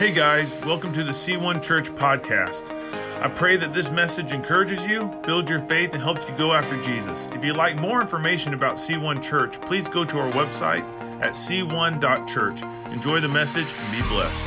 Hey guys, welcome to the C1 Church podcast. I pray that this message encourages you, builds your faith, and helps you go after Jesus. If you'd like more information about C1 Church, please go to our website at c1.church. Enjoy the message and be blessed.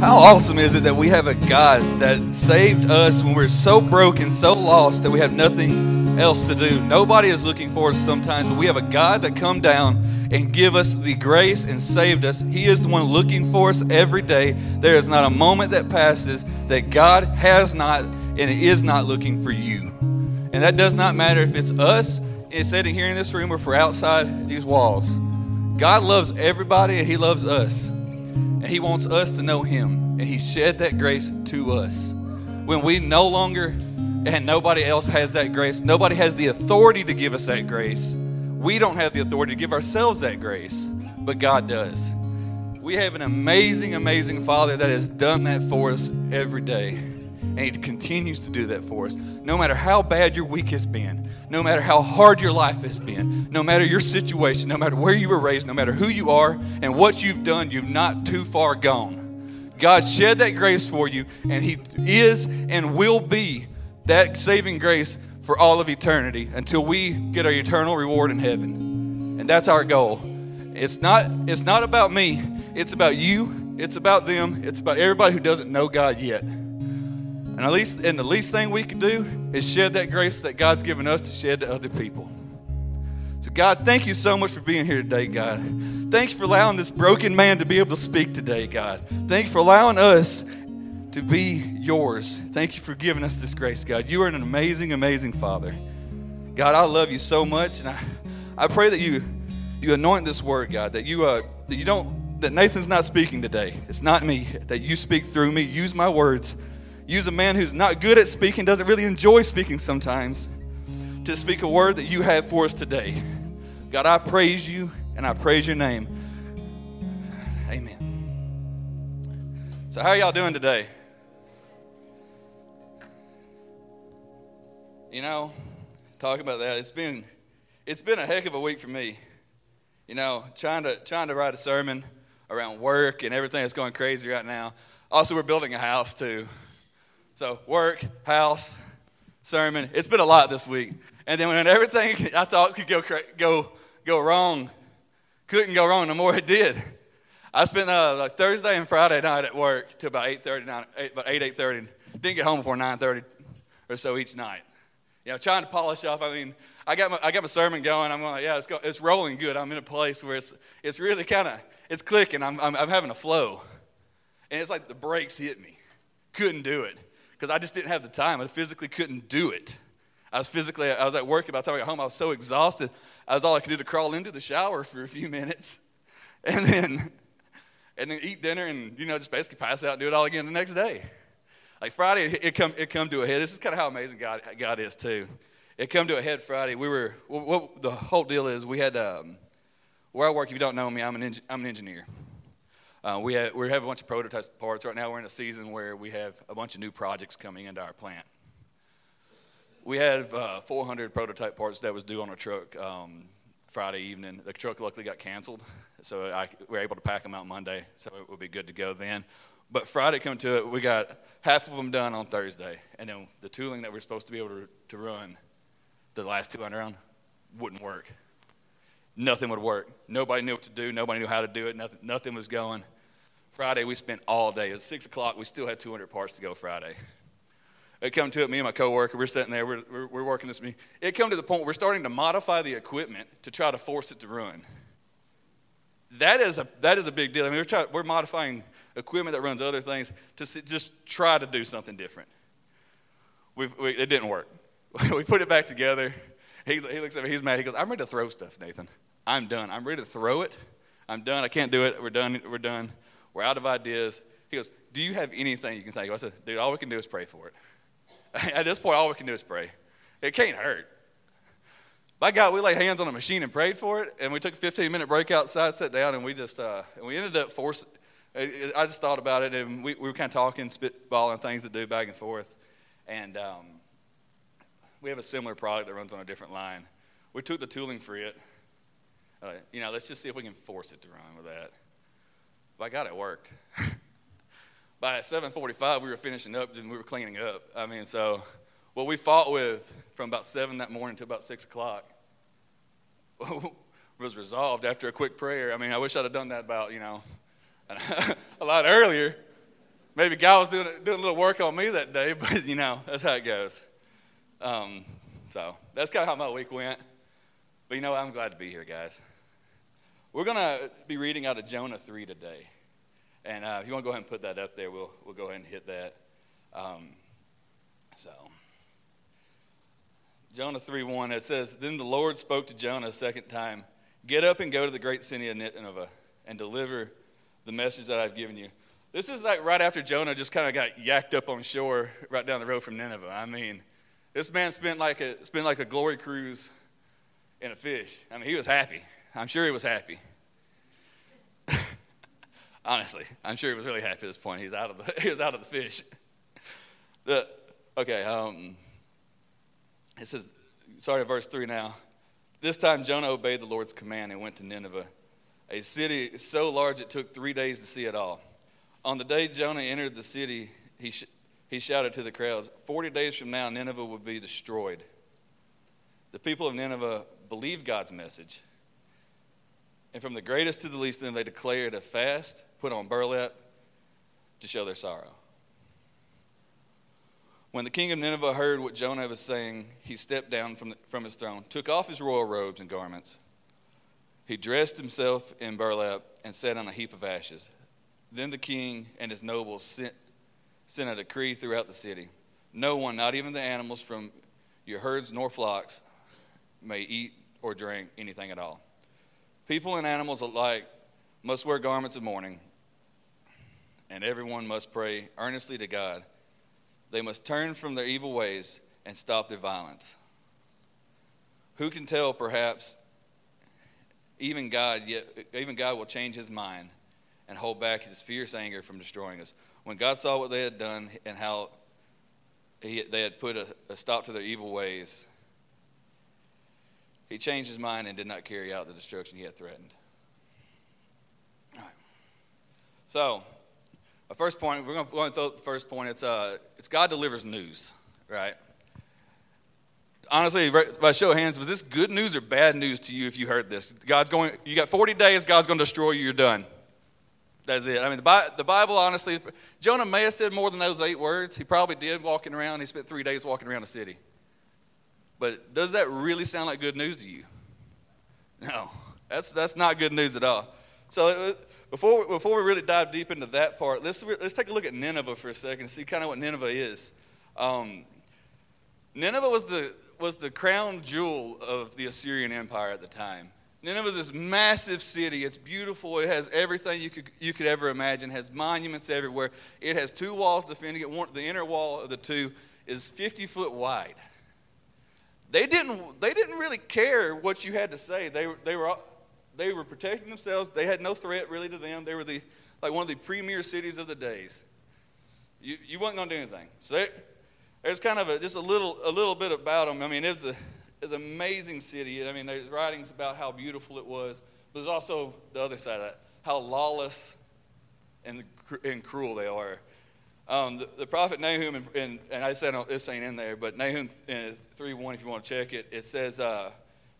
How awesome is it that we have a God that saved us when we're so broken, so lost that we have nothing else to do? Nobody is looking for us sometimes, but we have a God that come down and give us the grace and saved us. He is the one looking for us every day. There is not a moment that passes that God has not and is not looking for you. And that does not matter if it's us it's sitting here in this room or for outside these walls. God loves everybody and He loves us. And He wants us to know Him. And He shed that grace to us. When we no longer, and nobody else has that grace, nobody has the authority to give us that grace. We don't have the authority to give ourselves that grace, but God does. We have an amazing, amazing Father that has done that for us every day. And He continues to do that for us. No matter how bad your week has been, no matter how hard your life has been, no matter your situation, no matter where you were raised, no matter who you are and what you've done, you've not too far gone. God shed that grace for you, and He is and will be that saving grace for all of eternity until we get our eternal reward in heaven. And that's our goal. It's not, it's not about me, it's about you, it's about them, it's about everybody who doesn't know God yet. And at least and the least thing we can do is shed that grace that God's given us to shed to other people. So God, thank you so much for being here today, God. Thank you for allowing this broken man to be able to speak today, God. Thank you for allowing us to be yours. Thank you for giving us this grace, God. You are an amazing, amazing Father. God, I love you so much, and I, I pray that you you anoint this word, God, that you uh that you don't that Nathan's not speaking today. It's not me. That you speak through me. Use my words use a man who's not good at speaking, doesn't really enjoy speaking sometimes, to speak a word that you have for us today. God, I praise you and I praise your name. Amen. So, how are y'all doing today? You know, talking about that, it's been it's been a heck of a week for me. You know, trying to trying to write a sermon around work and everything that's going crazy right now. Also, we're building a house too. So, work, house, sermon. It's been a lot this week. And then when everything I thought could go, go, go wrong, couldn't go wrong, the more it did. I spent uh, like Thursday and Friday night at work till about 8.30, 8, about 8, 8.30. Didn't get home before 9.30 or so each night. You know, trying to polish off. I mean, I got my, I got my sermon going. I'm going, yeah, it's, go, it's rolling good. I'm in a place where it's, it's really kind of, it's clicking. I'm, I'm, I'm having a flow. And it's like the brakes hit me. Couldn't do it because I just didn't have the time. I physically couldn't do it. I was physically, I was at work. By the time I got home, I was so exhausted. I was all I could do to crawl into the shower for a few minutes, and then, and then eat dinner, and you know, just basically pass out and do it all again the next day. Like Friday, it come it come to a head. This is kind of how amazing God God is too. It come to a head Friday. We were what, what the whole deal is. We had um, where I work. If you don't know me, I'm an I'm an engineer. Uh, we, have, we have a bunch of prototype parts. Right now, we're in a season where we have a bunch of new projects coming into our plant. We have uh, 400 prototype parts that was due on a truck um, Friday evening. The truck luckily got canceled, so I, we were able to pack them out Monday, so it would be good to go then. But Friday, come to it, we got half of them done on Thursday, and then the tooling that we're supposed to be able to, to run the last 200 on wouldn't work. Nothing would work. Nobody knew what to do. Nobody knew how to do it. Nothing, nothing was going. Friday, we spent all day. It was 6 o'clock. We still had 200 parts to go Friday. It come to it, me and my coworker, we're sitting there, we're, we're, we're working this. It come to the point we're starting to modify the equipment to try to force it to run. That is a, that is a big deal. I mean, we're, we're modifying equipment that runs other things to just try to do something different. we it didn't work. we put it back together. He, he looks at me, he's mad. He goes, I'm ready to throw stuff, Nathan. I'm done. I'm ready to throw it. I'm done. I can't do it. We're done. We're done. We're out of ideas. He goes, Do you have anything you can think of? I said, Dude, all we can do is pray for it. At this point, all we can do is pray. It can't hurt. By God, we laid hands on a machine and prayed for it, and we took a 15 minute break outside, sat down, and we just, uh, and we ended up forcing, I just thought about it, and we, we were kind of talking, spitballing things to do back and forth. And um, we have a similar product that runs on a different line. We took the tooling for it. Uh, you know, let's just see if we can force it to run with that. by God, it worked. by 7:45, we were finishing up and we were cleaning up. I mean, so what we fought with from about seven that morning to about six o'clock was resolved after a quick prayer. I mean, I wish I'd have done that about you know a lot earlier. Maybe God was doing doing a little work on me that day, but you know that's how it goes. Um, so that's kind of how my week went. But you know, I'm glad to be here, guys. We're going to be reading out of Jonah 3 today. And uh, if you want to go ahead and put that up there, we'll, we'll go ahead and hit that. Um, so, Jonah 3 1, it says, Then the Lord spoke to Jonah a second time Get up and go to the great city of Nineveh and deliver the message that I've given you. This is like right after Jonah just kind of got yacked up on shore right down the road from Nineveh. I mean, this man spent like a, spent like a glory cruise in a fish. I mean, he was happy. I'm sure he was happy. Honestly, I'm sure he was really happy at this point. He's out of the, he was out of the fish. The, okay, um, it says, sorry, verse 3 now. This time Jonah obeyed the Lord's command and went to Nineveh, a city so large it took three days to see it all. On the day Jonah entered the city, he, sh- he shouted to the crowds, 40 days from now, Nineveh will be destroyed. The people of Nineveh believed God's message. And from the greatest to the least of them, they declared a fast, put on burlap to show their sorrow. When the king of Nineveh heard what Jonah was saying, he stepped down from, the, from his throne, took off his royal robes and garments. He dressed himself in burlap and sat on a heap of ashes. Then the king and his nobles sent, sent a decree throughout the city No one, not even the animals from your herds nor flocks, may eat or drink anything at all. People and animals alike must wear garments of mourning, and everyone must pray earnestly to God. They must turn from their evil ways and stop their violence. Who can tell, perhaps, even God, yet, even God will change his mind and hold back his fierce anger from destroying us. When God saw what they had done and how he, they had put a, a stop to their evil ways, he changed his mind and did not carry out the destruction he had threatened. All right. So, the first point, we're going to throw the first point. It's, uh, it's God delivers news, right? Honestly, by show of hands, was this good news or bad news to you if you heard this? God's going, you got 40 days, God's going to destroy you, you're done. That's it. I mean, the, the Bible, honestly, Jonah may have said more than those eight words. He probably did walking around. He spent three days walking around the city. But does that really sound like good news to you? No, that's, that's not good news at all. So uh, before, before we really dive deep into that part, let's, let's take a look at Nineveh for a second and see kind of what Nineveh is. Um, Nineveh was the, was the crown jewel of the Assyrian Empire at the time. Nineveh is this massive city. It's beautiful. It has everything you could, you could ever imagine. It has monuments everywhere. It has two walls defending it. One, the inner wall of the two is 50 foot wide they didn't, they didn't really care what you had to say. They, they, were, they were protecting themselves. They had no threat really to them. They were the, like one of the premier cities of the days. You, you weren't going to do anything. So they, there's kind of a, just a little, a little bit about them. I mean, it's, a, it's an amazing city. I mean, there's writings about how beautiful it was. But there's also the other side of that, how lawless and, and cruel they are. Um, the, the, prophet Nahum, and, and, and I said this ain't in there, but Nahum uh, 3 1, if you want to check it, it says, uh,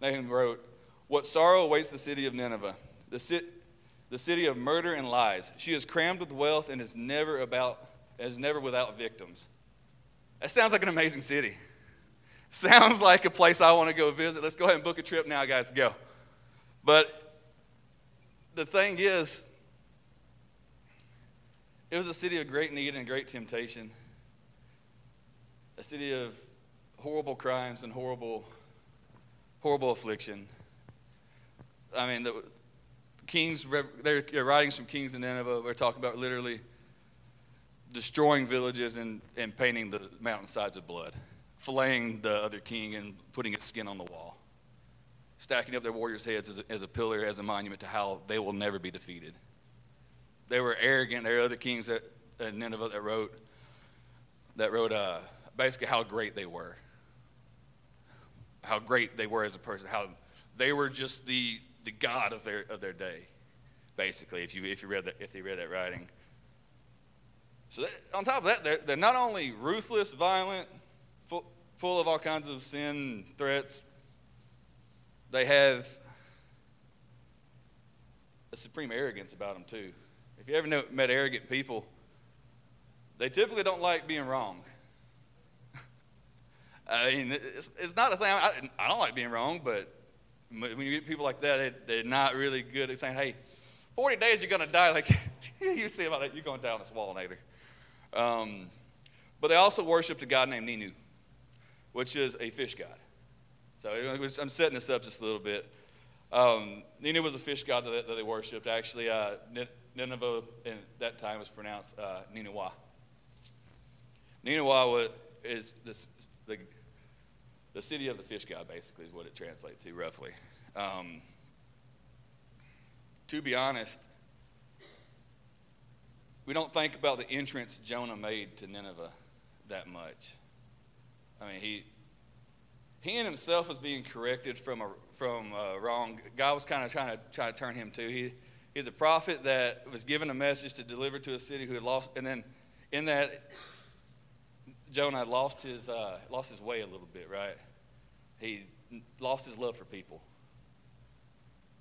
Nahum wrote, What sorrow awaits the city of Nineveh, the, sit, the city of murder and lies. She is crammed with wealth and is never, about, is never without victims. That sounds like an amazing city. Sounds like a place I want to go visit. Let's go ahead and book a trip now, guys, go. But the thing is, it was a city of great need and great temptation, a city of horrible crimes and horrible, horrible affliction. I mean, the kings, they're writings from kings in Nineveh. We're talking about literally destroying villages and, and painting the mountainsides of blood, filleting the other king and putting his skin on the wall, stacking up their warriors' heads as a, as a pillar, as a monument to how they will never be defeated. They were arrogant. There were other kings at, at Nineveh that wrote that wrote uh, basically how great they were, how great they were as a person, how they were just the the god of their of their day. basically, if you, if you read that, if they read that writing. So that, on top of that, they're, they're not only ruthless, violent, full, full of all kinds of sin, threats, they have a supreme arrogance about them too. If you ever know, met arrogant people, they typically don't like being wrong. I mean, it's, it's not a thing. I, I, don't like being wrong, but when you get people like that, they, are not really good at saying, hey, 40 days you're going to die. Like, you see about that, you're going down this wall later. Um, but they also worshiped a god named Ninu, which is a fish god. So I'm setting this up just a little bit. Um, Ninu was a fish god that, that they worshipped. Actually, uh, Nineveh in that time was pronounced uh. Nineveh is this, the, the city of the fish god, basically, is what it translates to, roughly. Um, to be honest, we don't think about the entrance Jonah made to Nineveh that much. I mean, he, he in himself was being corrected from a, from a wrong. God was kind of trying to, try to turn him to. He, he's a prophet that was given a message to deliver to a city who had lost, and then in that Jonah lost his, uh, lost his way a little bit, right? He lost his love for people.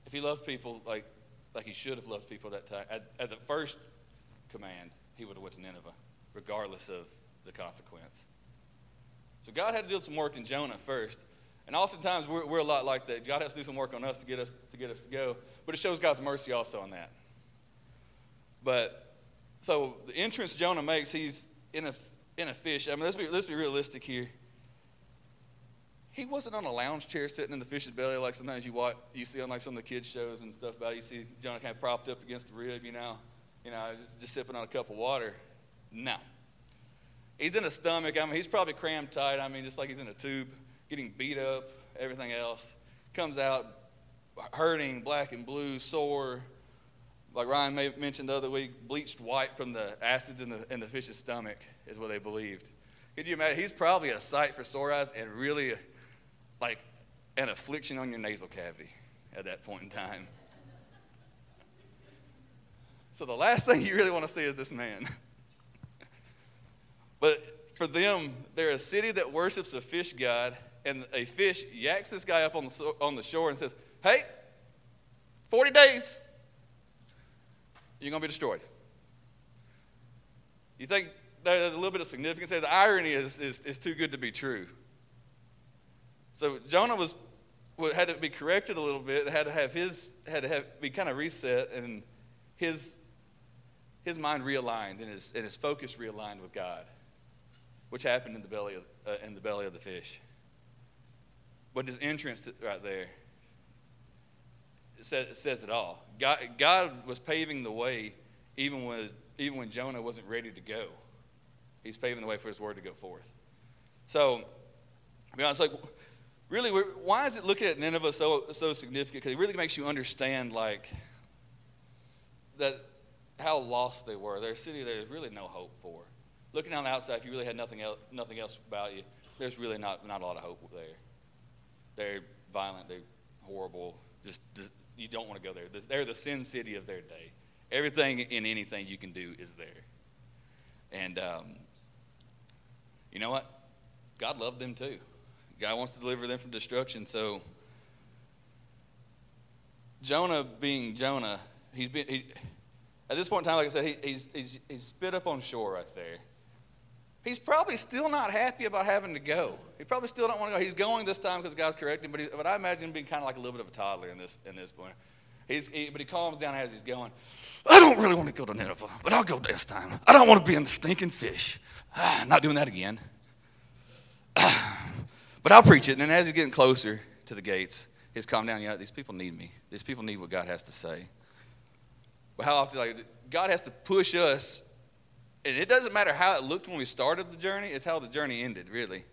If he loved people like, like he should have loved people that time, at, at the first command, he would have went to Nineveh, regardless of the consequence. So God had to do some work in Jonah first. And oftentimes we're, we're a lot like that. God has to do some work on us to get us to get us to go. But it shows God's mercy also on that. But so the entrance Jonah makes, he's in a in a fish. I mean, let's be, let's be realistic here. He wasn't on a lounge chair sitting in the fish's belly like sometimes you watch, you see on like some of the kids shows and stuff about it. You see Jonah kind of propped up against the rib, you know, you know, just, just sipping on a cup of water. No. He's in a stomach. I mean, he's probably crammed tight. I mean, just like he's in a tube, getting beat up, everything else. Comes out hurting, black and blue, sore. Like Ryan mentioned the other week, bleached white from the acids in the, in the fish's stomach is what they believed. Could you imagine? He's probably a sight for sore eyes and really like an affliction on your nasal cavity at that point in time. So the last thing you really want to see is this man. but for them, they're a city that worships a fish god, and a fish yaks this guy up on the, on the shore and says, Hey, 40 days, you're going to be destroyed. You think there's a little bit of significance there. The irony is, is, is too good to be true. So Jonah was had to be corrected a little bit. Had to have his had to have, be kind of reset, and his his mind realigned and his and his focus realigned with God, which happened in the belly of uh, in the belly of the fish. But his entrance right there it says, it says it all. God, God was paving the way even when even when Jonah wasn't ready to go. He's paving the way for his word to go forth. So, to be honest, like, really, why is it looking at Nineveh so, so significant? Because it really makes you understand, like, that how lost they were. They're a city there's really no hope for. Looking on the outside, if you really had nothing else, nothing else about you, there's really not, not a lot of hope there. They're violent, they're horrible. Just, just you don't want to go there. They're the sin city of their day. Everything and anything you can do is there. And um, you know what? God loved them too. God wants to deliver them from destruction. So, Jonah being Jonah, he's been, he, at this point in time, like I said, he, he's, he's, he's spit up on shore right there. He's probably still not happy about having to go. He probably still don't want to go. He's going this time because God's correcting, but, he, but I imagine him being kind of like a little bit of a toddler in this, in this point. He's, he, but he calms down as he's going. I don't really want to go to Nineveh, but I'll go this time. I don't want to be in the stinking fish. Ah, not doing that again. Ah, but I'll preach it. And then as he's getting closer to the gates, he's calmed down. Yeah, these people need me. These people need what God has to say. But how often, like, God has to push us, and it doesn't matter how it looked when we started the journey, it's how the journey ended, really.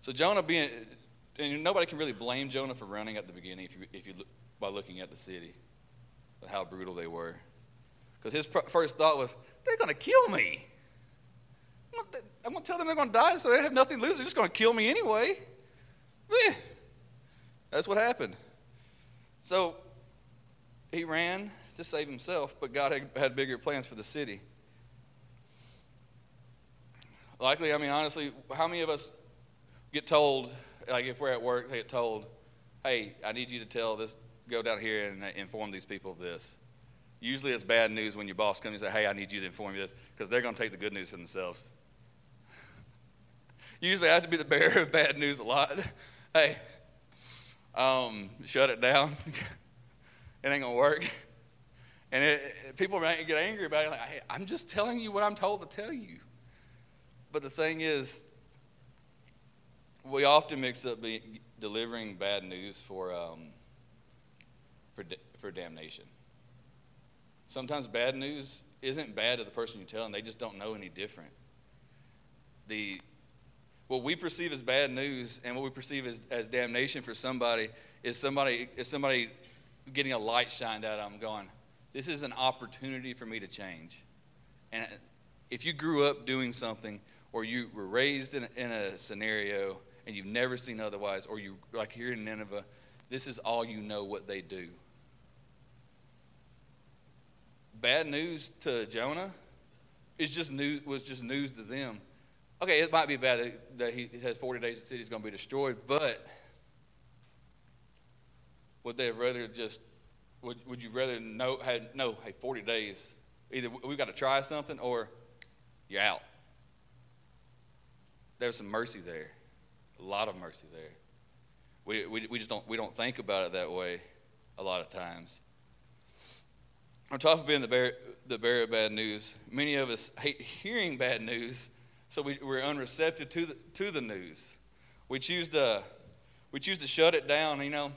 So Jonah being, and nobody can really blame Jonah for running at the beginning if you, if you look, by looking at the city, how brutal they were. Because his first thought was, they're going to kill me. I'm going to tell them they're going to die, so they have nothing to lose. They're just going to kill me anyway. That's what happened. So he ran to save himself, but God had, had bigger plans for the city. Likely, I mean, honestly, how many of us get told, like if we're at work, they get told, hey, I need you to tell this, go down here and uh, inform these people of this. Usually it's bad news when your boss comes and says, hey, I need you to inform you this, because they're going to take the good news for themselves. Usually I have to be the bearer of bad news a lot. hey, um, shut it down. it ain't to work. And it, people get angry about it, like, hey, I'm just telling you what I'm told to tell you. But the thing is, we often mix up being, delivering bad news for, um, for, for damnation. Sometimes bad news isn't bad to the person you're telling, they just don't know any different. The, what we perceive as bad news and what we perceive as, as damnation for somebody is somebody, is somebody getting a light shined at them going, This is an opportunity for me to change. And if you grew up doing something or you were raised in a, in a scenario and you've never seen otherwise, or you like here in Nineveh, this is all you know what they do. Bad news to Jonah is just news, was just news to them. Okay, it might be bad that he has 40 days the city's going to be destroyed, but would they have rather just, would, would you rather know, had, no, hey, 40 days, either we've got to try something or you're out. There's some mercy there, a lot of mercy there. We, we, we just don't, we don't think about it that way a lot of times. On top of being the bearer, the bearer of bad news, many of us hate hearing bad news, so we, we're unreceptive to the, to the news. We choose to, we choose to shut it down. You know,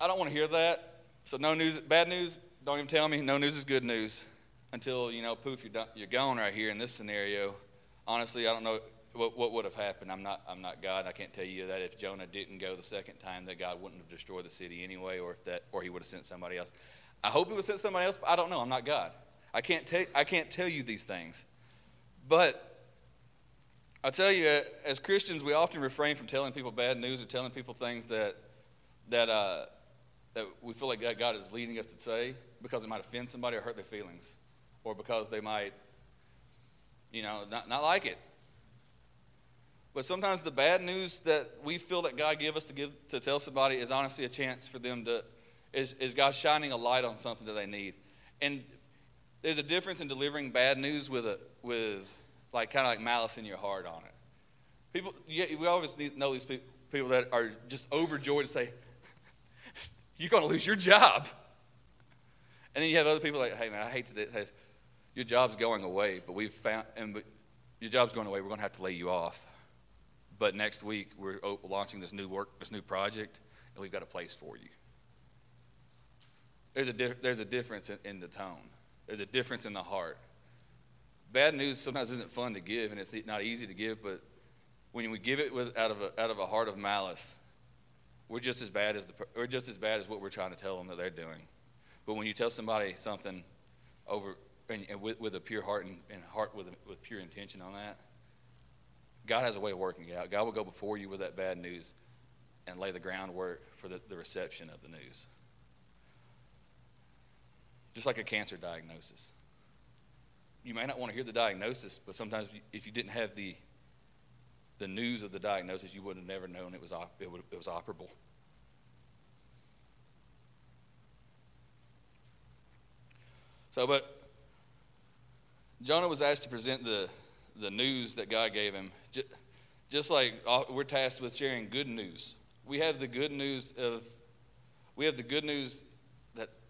I don't want to hear that. So no news, bad news. Don't even tell me. No news is good news. Until you know, poof, you're, done, you're gone right here in this scenario honestly, I don't know what, what would have happened. I'm not, I'm not God. I can't tell you that if Jonah didn't go the second time, that God wouldn't have destroyed the city anyway, or if that, or He would have sent somebody else. I hope He would have sent somebody else, but I don't know. I'm not God. I can't tell, I can't tell you these things. But I tell you, as Christians, we often refrain from telling people bad news or telling people things that that uh, that we feel like God is leading us to say because it might offend somebody or hurt their feelings, or because they might you know, not, not like it. But sometimes the bad news that we feel that God give us to give to tell somebody is honestly a chance for them to is, is God shining a light on something that they need. And there's a difference in delivering bad news with a with like kind of like malice in your heart on it. People, we always need know these people, people that are just overjoyed to say, "You're going to lose your job," and then you have other people like, "Hey man, I hate to say your job's going away, but we've found, and but your job's going away, we're going to have to lay you off. But next week, we're launching this new work, this new project, and we've got a place for you. There's a, there's a difference in, in the tone, there's a difference in the heart. Bad news sometimes isn't fun to give, and it's not easy to give, but when we give it with, out, of a, out of a heart of malice, we're just as bad as the, we're just as bad as what we're trying to tell them that they're doing. But when you tell somebody something over and, and with, with, a pure heart and, and heart with, with pure intention on that, God has a way of working it out. God will go before you with that bad news and lay the groundwork for the, the reception of the news. Just like a cancer diagnosis. You may not want to hear the diagnosis, but sometimes if you didn't have the, the news of the diagnosis, you would have never known it was, op- it, would, it was operable. So, but Jonah was asked to present the, the news that God gave him, just like uh, we're tasked with sharing good news. We have the good news of, we have the good news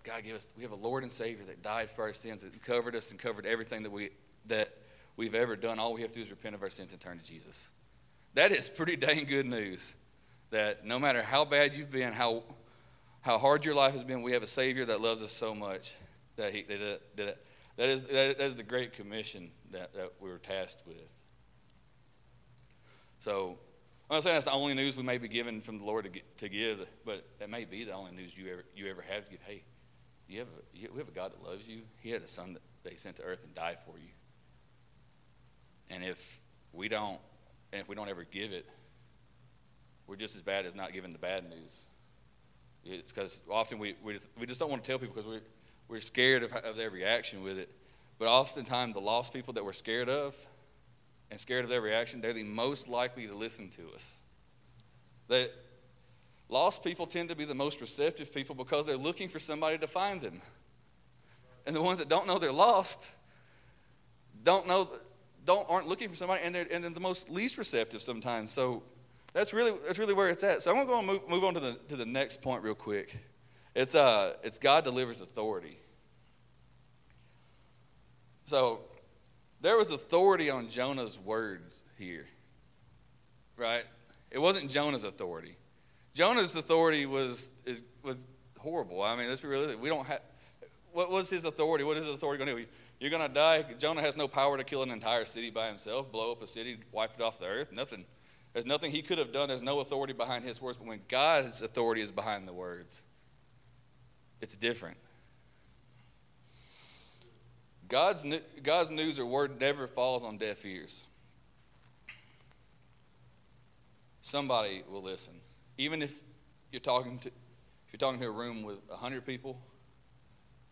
God gave us. We have a Lord and Savior that died for our sins, and covered us and covered everything that we that we've ever done. All we have to do is repent of our sins and turn to Jesus. That is pretty dang good news. That no matter how bad you've been, how how hard your life has been, we have a Savior that loves us so much that He did it. It that is, that is the great commission that, that we were tasked with. So, I'm not saying that's the only news we may be given from the Lord to, get, to give, but that may be the only news you ever, you ever have to give. Hey, you have a, you, we have a God that loves you. He had a son that they sent to earth and died for you. And if we don't, and if we don't ever give it, we're just as bad as not giving the bad news. It's because often we, we, just, we just don't want to tell people because we're, we're scared of, of their reaction with it. But oftentimes, the lost people that we're scared of and scared of their reaction, they're the most likely to listen to us. That lost people tend to be the most receptive people because they're looking for somebody to find them. And the ones that don't know they're lost don't know don't aren't looking for somebody and they're and they're the most least receptive sometimes. So that's really that's really where it's at. So I'm gonna go and move, move on to the to the next point real quick. It's uh it's God delivers authority. So there was authority on Jonah's words here. Right? It wasn't Jonah's authority. Jonah's authority was is, was horrible. I mean, let's be realistic. We don't have what was his authority? What is his authority going to do? You're going to die. Jonah has no power to kill an entire city by himself, blow up a city, wipe it off the earth. Nothing. There's nothing he could have done. There's no authority behind his words. But when God's authority is behind the words, it's different. God's, God's news or word never falls on deaf ears. Somebody will listen. Even if you're talking to, if you're talking to a room with 100 people,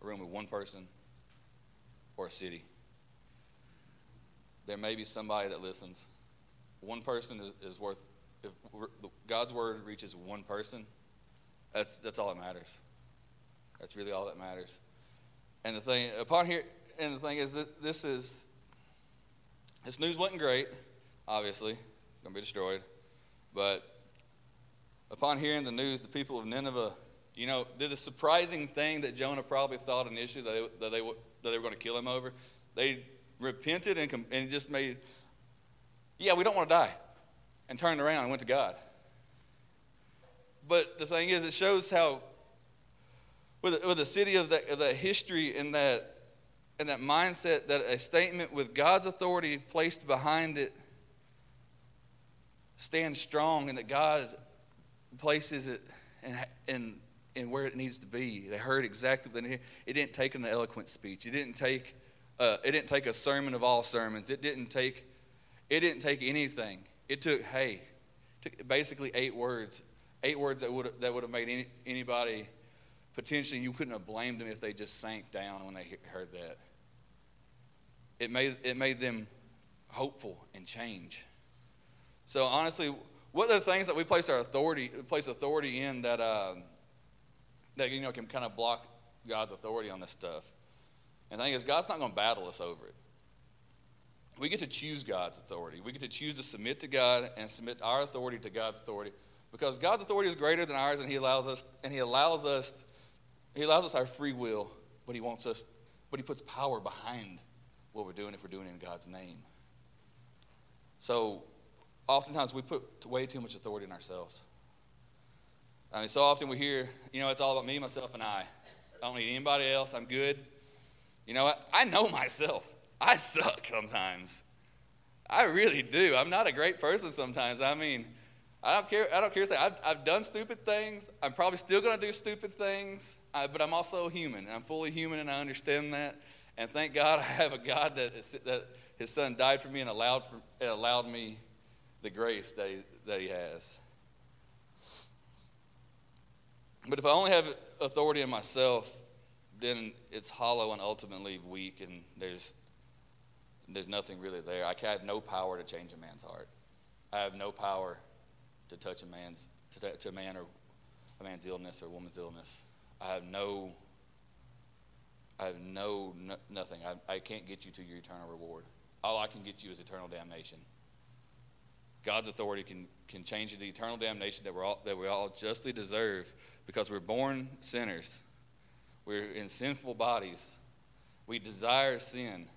a room with one person, or a city, there may be somebody that listens. One person is, is worth, if God's word reaches one person, that's, that's all that matters. That's really all that matters. And the thing, upon here, and the thing is that this is, this news wasn't great, obviously. It's going to be destroyed. But upon hearing the news, the people of Nineveh, you know, did a surprising thing that Jonah probably thought initially that they, that they, that they were going to kill him over. They repented and, and just made, yeah, we don't want to die, and turned around and went to God. But the thing is, it shows how, with, with a city of that, of that history and that, and that mindset, that a statement with God's authority placed behind it stands strong, and that God places it and, in, in where it needs to be. They heard exactly what they needed. It didn't take an eloquent speech. It didn't take, uh, it didn't take a sermon of all sermons. It didn't take it didn't take anything. It took, hey, took basically eight words. Eight words that would that would have made any, anybody potentially you couldn't have blamed them if they just sank down when they heard that. It made it made them hopeful and change. So honestly, what are the things that we place our authority place authority in that uh, that you know can kind of block God's authority on this stuff? And the thing is, God's not going to battle us over it we get to choose God's authority. We get to choose to submit to God and submit our authority to God's authority because God's authority is greater than ours and he allows us and he allows us he allows us our free will, but he wants us but he puts power behind what we're doing if we're doing it in God's name. So oftentimes we put way too much authority in ourselves. I mean, so often we hear, you know, it's all about me, myself, and I. I don't need anybody else. I'm good. You know what? I know myself. I suck sometimes. I really do. I'm not a great person sometimes. I mean, I don't care. I don't care. I've, I've done stupid things. I'm probably still going to do stupid things, I, but I'm also human. I'm fully human, and I understand that. And thank God I have a God that, is, that His Son died for me and allowed for, and allowed me the grace that he, that he has. But if I only have authority in myself, then it's hollow and ultimately weak, and there's there's nothing really there. I have no power to change a man's heart. I have no power to touch a man's to touch a man or a man's illness or a woman's illness. I have no. I have no, no nothing. I, I can't get you to your eternal reward. All I can get you is eternal damnation. God's authority can, can change the eternal damnation that, we're all, that we all justly deserve because we're born sinners. We're in sinful bodies. We desire sin.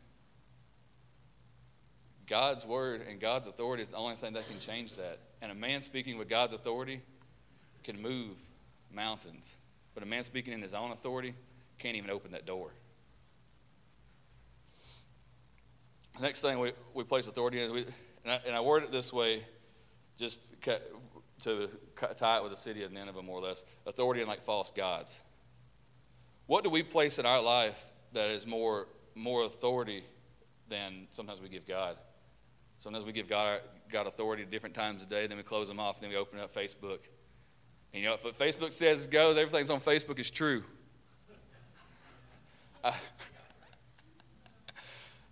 God's word and God's authority is the only thing that can change that. And a man speaking with God's authority can move mountains. But a man speaking in his own authority can't even open that door. Next thing we, we place authority in, we, and, I, and I word it this way just to tie it with the city of Nineveh more or less authority and like false gods. What do we place in our life that is more, more authority than sometimes we give God? Sometimes we give God, God authority at different times of day, then we close them off, and then we open up Facebook. And you know, if what Facebook says goes, everything's on Facebook is true. Uh,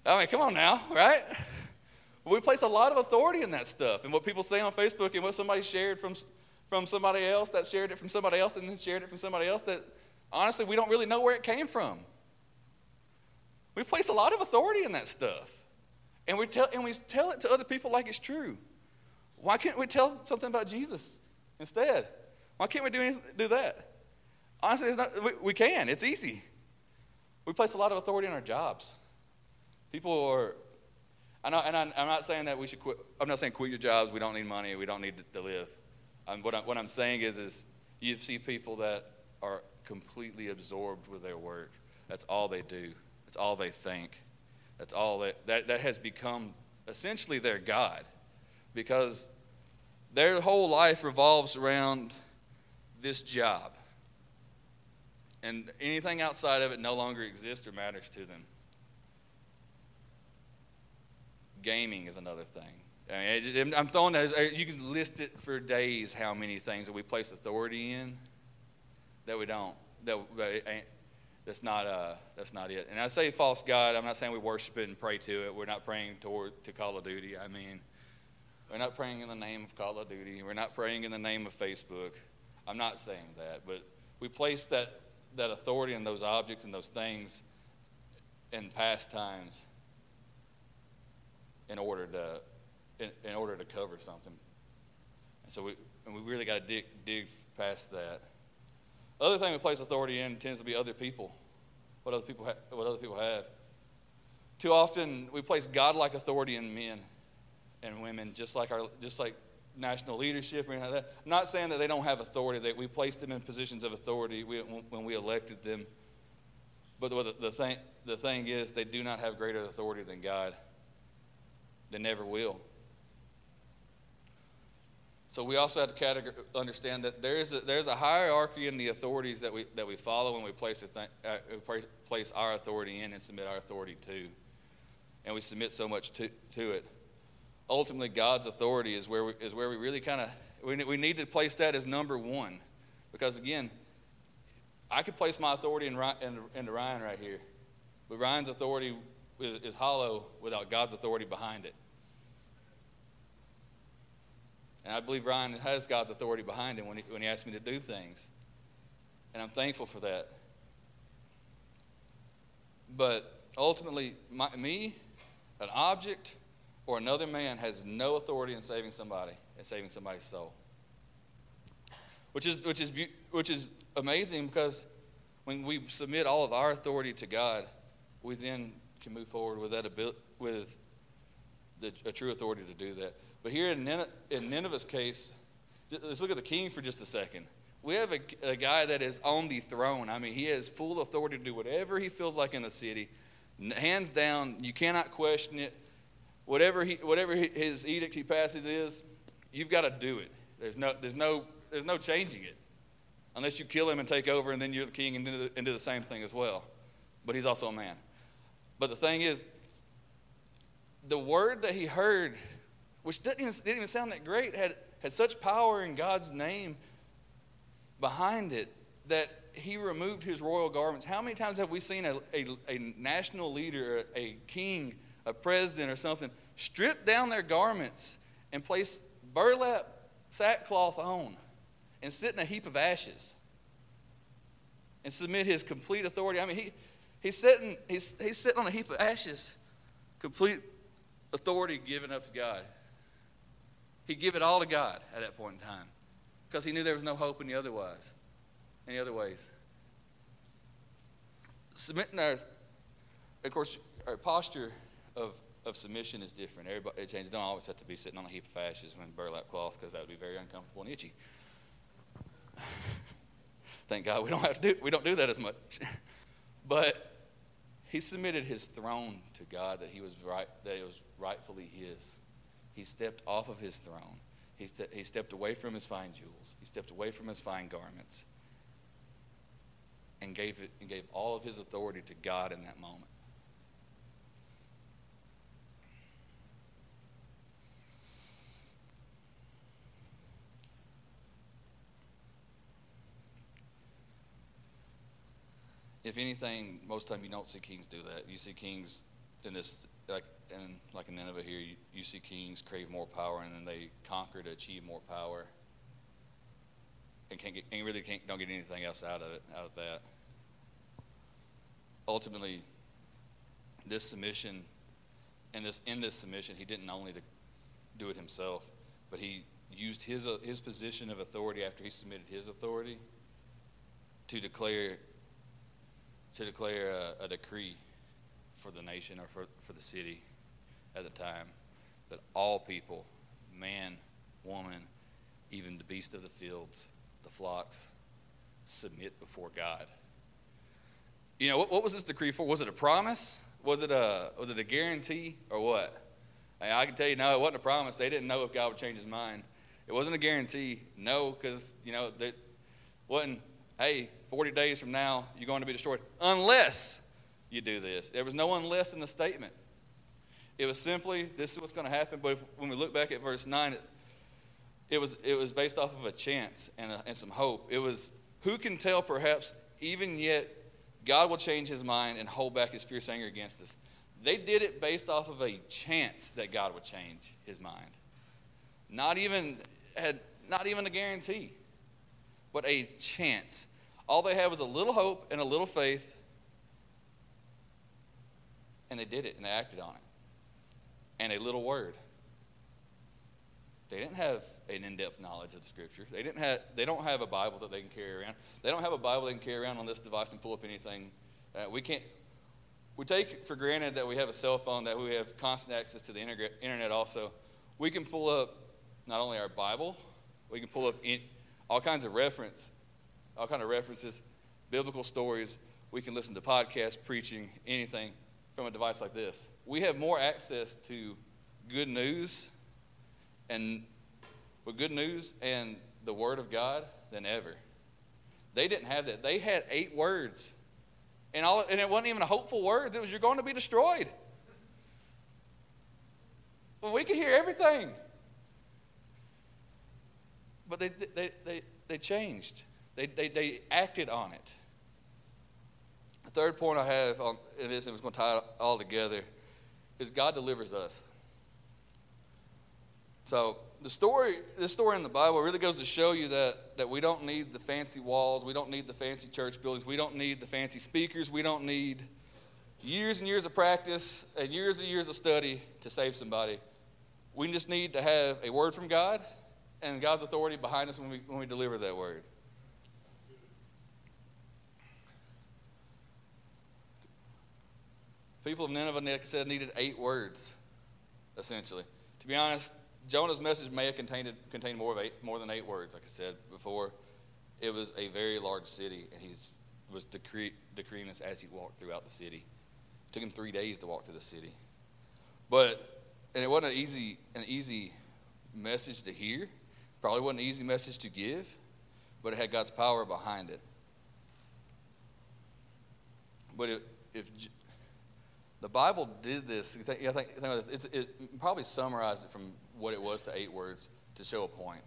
I mean, come on now, right? We place a lot of authority in that stuff. And what people say on Facebook and what somebody shared from, from somebody else that shared it from somebody else and then shared it from somebody else that honestly we don't really know where it came from. We place a lot of authority in that stuff. And we tell, and we tell it to other people like it's true. Why can't we tell something about Jesus instead? Why can't we do, anything, do that? Honestly, not, we, we can. It's easy. We place a lot of authority in our jobs. People are, and I, am not saying that we should quit. I'm not saying quit your jobs. We don't need money. We don't need to, live. Um, what, I, what I'm saying is, is you see people that are completely absorbed with their work. That's all they do. That's all they think. That's all that, that, that has become essentially their God because their whole life revolves around this job. And anything outside of it no longer exists or matters to them. Gaming is another thing. I mean, I'm throwing those, uh, you can list it for days how many things that we place authority in that we don't, that, that's not, uh, that's not it. And I say false God, I'm not saying we worship it and pray to it. We're not praying toward, to Call of Duty. I mean, we're not praying in the name of Call of Duty. We're not praying in the name of Facebook. I'm not saying that. But we place that, that authority in those objects and those things in past times in order to, in, in order to cover something. And so we, and we really got to dig, dig past that other thing we place authority in tends to be other people, what other people, ha- what other people have. Too often we place godlike authority in men and women, just like our, just like national leadership or anything like that. I'm not saying that they don't have authority; that we placed them in positions of authority when we elected them. But the, the thing, the thing is, they do not have greater authority than God. They never will. So we also have to understand that there is a, there's a hierarchy in the authorities that we, that we follow when we place, th- uh, place our authority in and submit our authority to. And we submit so much to, to it. Ultimately, God's authority is where we, is where we really kind of, we, we need to place that as number one. Because again, I could place my authority in, in, into Ryan right here. But Ryan's authority is, is hollow without God's authority behind it. And I believe Ryan has God's authority behind him when he, when he asks me to do things. And I'm thankful for that. But ultimately, my, me, an object, or another man has no authority in saving somebody and saving somebody's soul. Which is, which is, which is amazing because when we submit all of our authority to God, we then can move forward with that with the, a true authority to do that. But here in, in Nineveh's case, let's look at the king for just a second. We have a, a, guy that is on the throne. I mean, he has full authority to do whatever he feels like in the city. Hands down, you cannot question it. Whatever, he, whatever his edict he passes is, you've got to do it. There's no, there's, no, there's no changing it. Unless you kill him and take over, and then you're the king and do the, and do the same thing as well. But he's also a man. But the thing is, the word that he heard which didn't even, didn't even sound that great, had, had such power in God's name behind it that he removed his royal garments. How many times have we seen a, a, a national leader, a, king, a president, or something strip down their garments and place burlap sackcloth on and sit in a heap of ashes and submit his complete authority? I mean, he, he's, sitting, he's, he's sitting on a heap of ashes, complete authority given up to God. He gave it all to God at that point in time because he knew there was no hope any other wise, any other ways. Submitting our, of course, our posture of, of submission is different. Everybody it changes. Don't always have to be sitting on a heap of ashes when burlap cloth because that would be very uncomfortable and itchy. Thank God we don't have to do we don't do that as much. but he submitted his throne to God that he was right that it was rightfully his. He stepped off of his throne. He, st- he stepped away from his fine jewels. He stepped away from his fine garments and gave, it, and gave all of his authority to God in that moment. If anything, most time you don't see kings do that. You see kings in this like in like in Nineveh here, you, you see kings crave more power and then they conquer to achieve more power, and can't get, and really can't don't get anything else out of it out of that. Ultimately, this submission, and this in this submission, he didn't only do it himself, but he used his uh, his position of authority after he submitted his authority to declare to declare a, a, decree for the nation or for, for the city at the time that all people, man, woman, even the beast of the fields, the flocks, submit before God. You know, what, what was this decree for? Was it a promise? Was it a, was it a guarantee or what? I can tell you, no, it wasn't a promise. They didn't know if God would change his mind. It wasn't a guarantee. No, because, you know, that wasn't hey, 40 days from now, you're going to be destroyed. Unless you do this. There was no unless in the statement. It was simply, this is what's going to happen. But if, when we look back at verse 9, it, it, was, it was based off of a chance and, a, and some hope. It was, who can tell perhaps even yet God will change his mind and hold back his fierce anger against us. They did it based off of a chance that God would change his mind. Not even had not even a guarantee, but a chance. All they had was a little hope and a little faith, and they did it and they acted on it. And a little word. They didn't have an in-depth knowledge of the scripture. They didn't have they don't have a Bible that they can carry around. They don't have a Bible they can carry around on this device and pull up anything. Uh, we can't we take for granted that we have a cell phone, that we have constant access to the internet also. We can pull up not only our Bible, we can pull up in, all kinds of reference all kind of references, biblical stories. We can listen to podcasts, preaching, anything from a device like this. We have more access to good news and with good news and the Word of God than ever. They didn't have that. They had eight words. And, all, and it wasn't even a hopeful words. It was, you're going to be destroyed. Well, we could hear everything. But they, they, they, they changed. They, they, they acted on it. Third point I have on in this, and it's going to tie it all together, is God delivers us. So the story, this story in the Bible really goes to show you that, that we don't need the fancy walls, we don't need the fancy church buildings, we don't need the fancy speakers, we don't need years and years of practice and years and years of study to save somebody. We just need to have a word from God and God's authority behind us when we, when we deliver that word. People of Nineveh, Nick said, needed eight words, essentially. To be honest, Jonah's message may have contained, contained more, of eight, more than eight words, like I said before. It was a very large city, and he was decree, decreeing this as he walked throughout the city. It took him three days to walk through the city. But, and it wasn't an easy, an easy message to hear. Probably wasn't an easy message to give, but it had God's power behind it. But if the Bible did this. I think, I think it probably summarized it from what it was to eight words to show a point.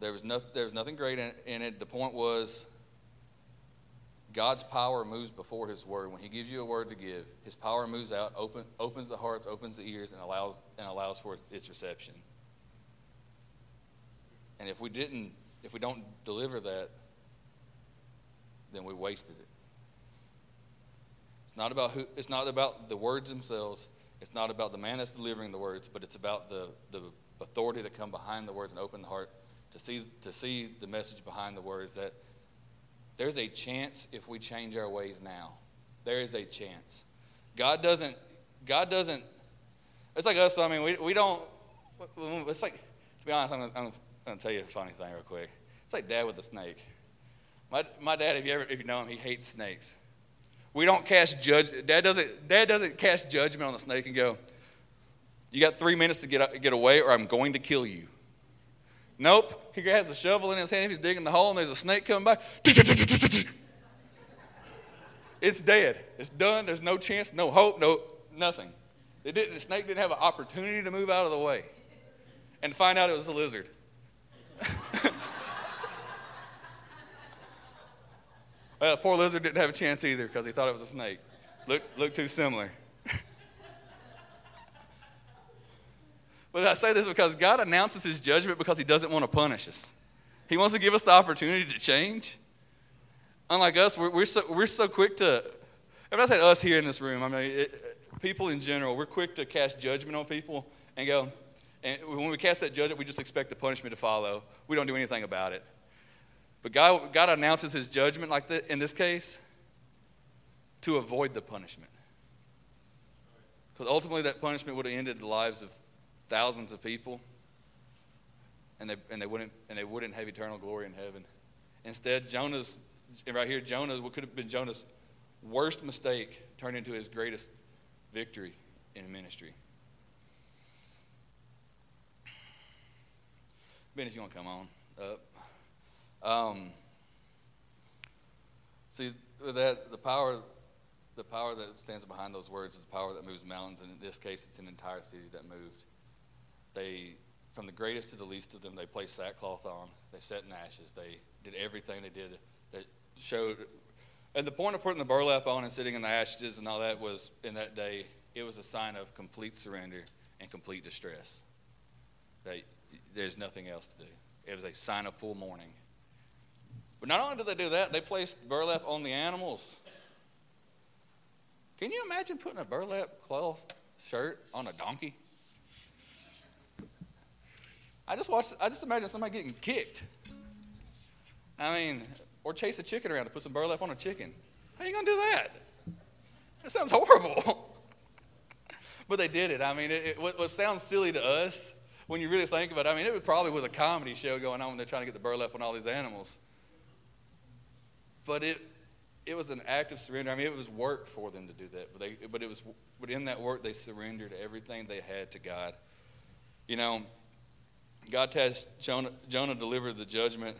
There was, no, there was nothing great in it, in it. The point was God's power moves before His word. When He gives you a word to give, His power moves out, open, opens the hearts, opens the ears, and allows, and allows for its reception. And if we didn't, if we don't deliver that, then we wasted it. It's not about who, it's not about the words themselves. It's not about the man that's delivering the words, but it's about the, the authority that come behind the words and open the heart to see to see the message behind the words that there's a chance if we change our ways now. There is a chance. God doesn't God doesn't it's like us, I mean, we, we don't it's like to be honest, I'm gonna, I'm gonna tell you a funny thing real quick. It's like dad with the snake. My, my dad, if you ever if you know him, he hates snakes. We don't cast judge. Dad doesn't. Dad doesn't cast judgment on the snake and go, "You got three minutes to get get away, or I'm going to kill you." Nope. He has a shovel in his hand. If he's digging the hole and there's a snake coming by, it's dead. It's done. There's no chance, no hope, no nothing. It didn't, the snake didn't have an opportunity to move out of the way, and find out it was a lizard. Well, poor lizard didn't have a chance either because he thought it was a snake. Looked too similar. but I say this because God announces his judgment because he doesn't want to punish us. He wants to give us the opportunity to change. Unlike us, we're, we're, so, we're so quick to, if I say us here in this room, I mean, it, people in general, we're quick to cast judgment on people and go, and when we cast that judgment, we just expect the punishment to follow. We don't do anything about it. But God, God announces his judgment like that in this case to avoid the punishment. Because ultimately, that punishment would have ended the lives of thousands of people, and they, and, they wouldn't, and they wouldn't have eternal glory in heaven. Instead, Jonah's, right here, Jonah, what could have been Jonah's worst mistake, turned into his greatest victory in ministry. Ben, if you want to come on up. Um, see, that, the power, the power that stands behind those words is the power that moves mountains, and in this case, it's an entire city that moved. They, from the greatest to the least of them, they placed sackcloth on. They sat in ashes. They did everything they did that showed. And the point of putting the burlap on and sitting in the ashes and all that was, in that day, it was a sign of complete surrender and complete distress. That there's nothing else to do. It was a sign of full mourning. But not only did they do that, they placed burlap on the animals. Can you imagine putting a burlap cloth shirt on a donkey? I just watched, I just imagine somebody getting kicked. I mean, or chase a chicken around to put some burlap on a chicken. How you to do that? That sounds horrible. but they did it. I mean, it, it, what, what sounds silly to us when you really think about it, I mean, it probably was a comedy show going on when they're trying to get the burlap on all these animals. But it, it was an act of surrender. I mean, it was work for them to do that. But, they, but, it was, but in that work, they surrendered everything they had to God. You know, God has Jonah, Jonah delivered the judgment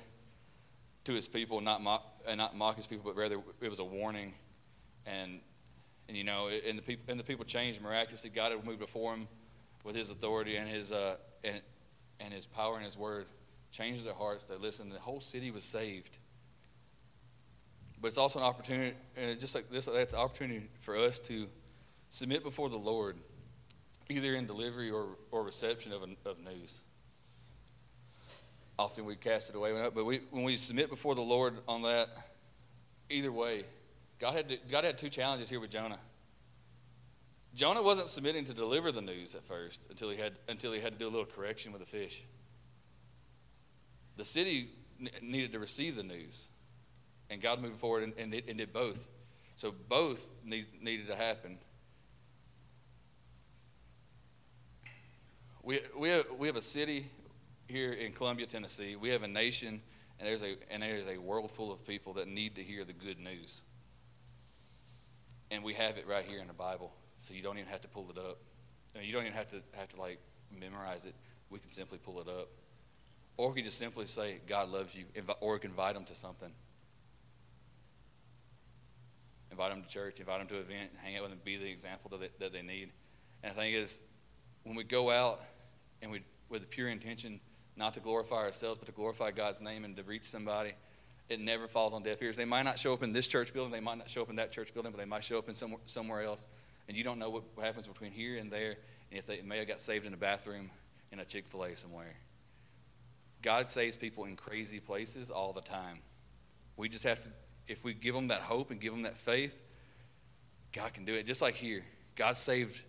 to his people, not mock, and not mock his people, but rather it was a warning. And, and you know, and the, people, and the people changed miraculously. God had moved before him with his authority and his, uh, and, and his power and his word changed their hearts. They listened. The whole city was saved. But it's also an opportunity, and just like this, that's an opportunity for us to submit before the Lord, either in delivery or, or reception of, of news. Often we cast it away, but we, when we submit before the Lord on that, either way, God had, to, God had two challenges here with Jonah. Jonah wasn't submitting to deliver the news at first until he had, until he had to do a little correction with the fish. The city needed to receive the news, and God moved forward and, and, and did both. So both need, needed to happen. We, we, have, we have a city here in Columbia, Tennessee. We have a nation, and there's a, and there's a world full of people that need to hear the good news. And we have it right here in the Bible. So you don't even have to pull it up. You don't even have to have to like memorize it. We can simply pull it up. Or we can just simply say, God loves you, or invite them to something. Invite them to church, invite them to an event, hang out with them, be the example that they, that they need. And the thing is, when we go out and we, with the pure intention not to glorify ourselves, but to glorify God's name and to reach somebody, it never falls on deaf ears. They might not show up in this church building, they might not show up in that church building, but they might show up in somewhere, somewhere else and you don't know what happens between here and there, and if they may have got saved in a bathroom in a Chick fil A somewhere. God saves people in crazy places all the time. We just have to, if we give them that hope and give them that faith, God can do it. Just like here, God saved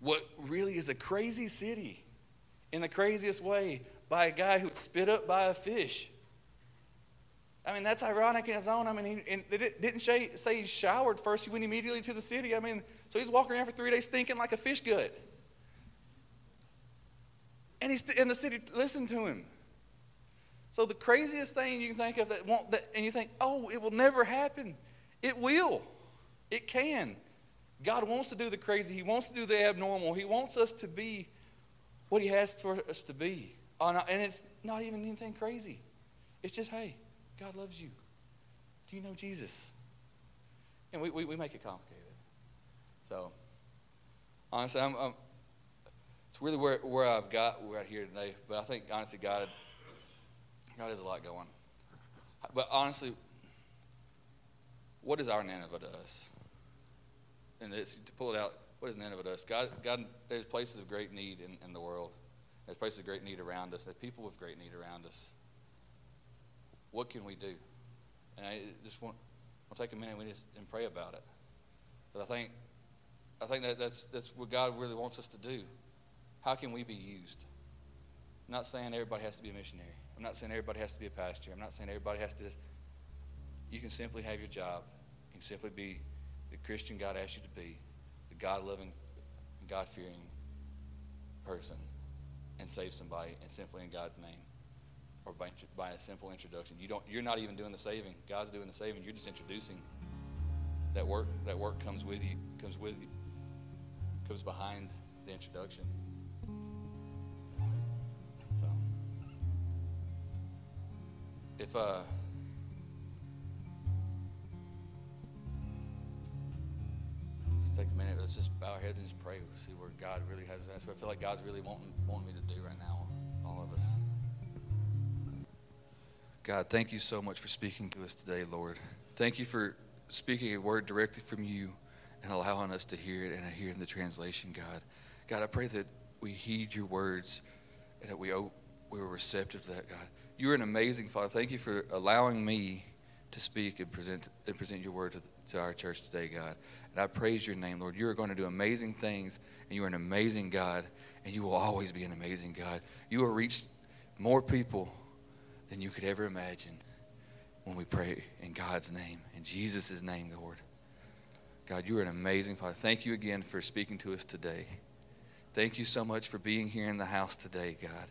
what really is a crazy city in the craziest way by a guy who was spit up by a fish. I mean, that's ironic in its own. I mean, he and it didn't say he showered first. He went immediately to the city. I mean, so he's walking around for three days stinking like a fish gut. And, he's, and the city listened to him. So the craziest thing you can think of that won't, that, and you think, oh, it will never happen. It will. It can. God wants to do the crazy. He wants to do the abnormal. He wants us to be what He has for us to be. Uh, and it's not even anything crazy. It's just, hey, God loves you. Do you know Jesus? And we, we, we make it complicated. So, honestly, I'm, I'm, it's really where, where I've got right here today. But I think, honestly, God, God has a lot going. But honestly, what is our Nineveh to us? And this, to pull it out, what is Nineveh to us? God, God, there's places of great need in, in the world. There's places of great need around us. There's people with great need around us. What can we do? And I just want, we'll take a minute and, just, and pray about it. But I think, I think that that's, that's what God really wants us to do. How can we be used? I'm not saying everybody has to be a missionary. I'm not saying everybody has to be a pastor. I'm not saying everybody has to. You can simply have your job. You can simply be the Christian God asked you to be, the God loving, God fearing person, and save somebody, and simply in God's name or by, by a simple introduction. You don't, you're not even doing the saving. God's doing the saving. You're just introducing. That work, that work comes with you, comes with you, comes behind the introduction. If uh, let's take a minute. Let's just bow our heads and just pray. See where God really has us. I feel like God's really wanting, wanting me to do right now. All of us. God, thank you so much for speaking to us today, Lord. Thank you for speaking a word directly from you and allowing us to hear it and hear in the translation, God. God, I pray that we heed your words and that we, we were receptive to that, God. You're an amazing Father. Thank you for allowing me to speak and present, and present your word to, to our church today, God. And I praise your name, Lord. You're going to do amazing things, and you're an amazing God, and you will always be an amazing God. You will reach more people than you could ever imagine when we pray in God's name, in Jesus' name, Lord. God, you are an amazing Father. Thank you again for speaking to us today. Thank you so much for being here in the house today, God.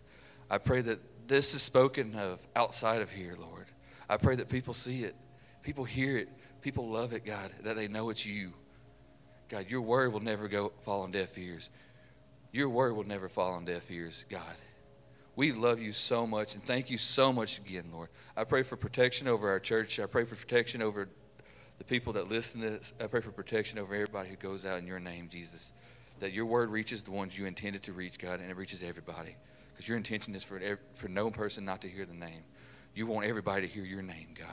I pray that this is spoken of outside of here, Lord. I pray that people see it, people hear it, people love it, God, that they know it's you. God, your word will never go fall on deaf ears. Your word will never fall on deaf ears, God. We love you so much and thank you so much again, Lord. I pray for protection over our church. I pray for protection over the people that listen to this. I pray for protection over everybody who goes out in your name, Jesus. That your word reaches the ones you intended to reach, God, and it reaches everybody. Because your intention is for, for no person not to hear the name. You want everybody to hear your name, God.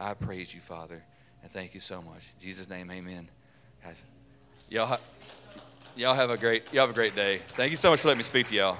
I praise you, Father, and thank you so much. In Jesus' name, amen. Guys, y'all, y'all have a great, y'all have a great day. Thank you so much for letting me speak to y'all.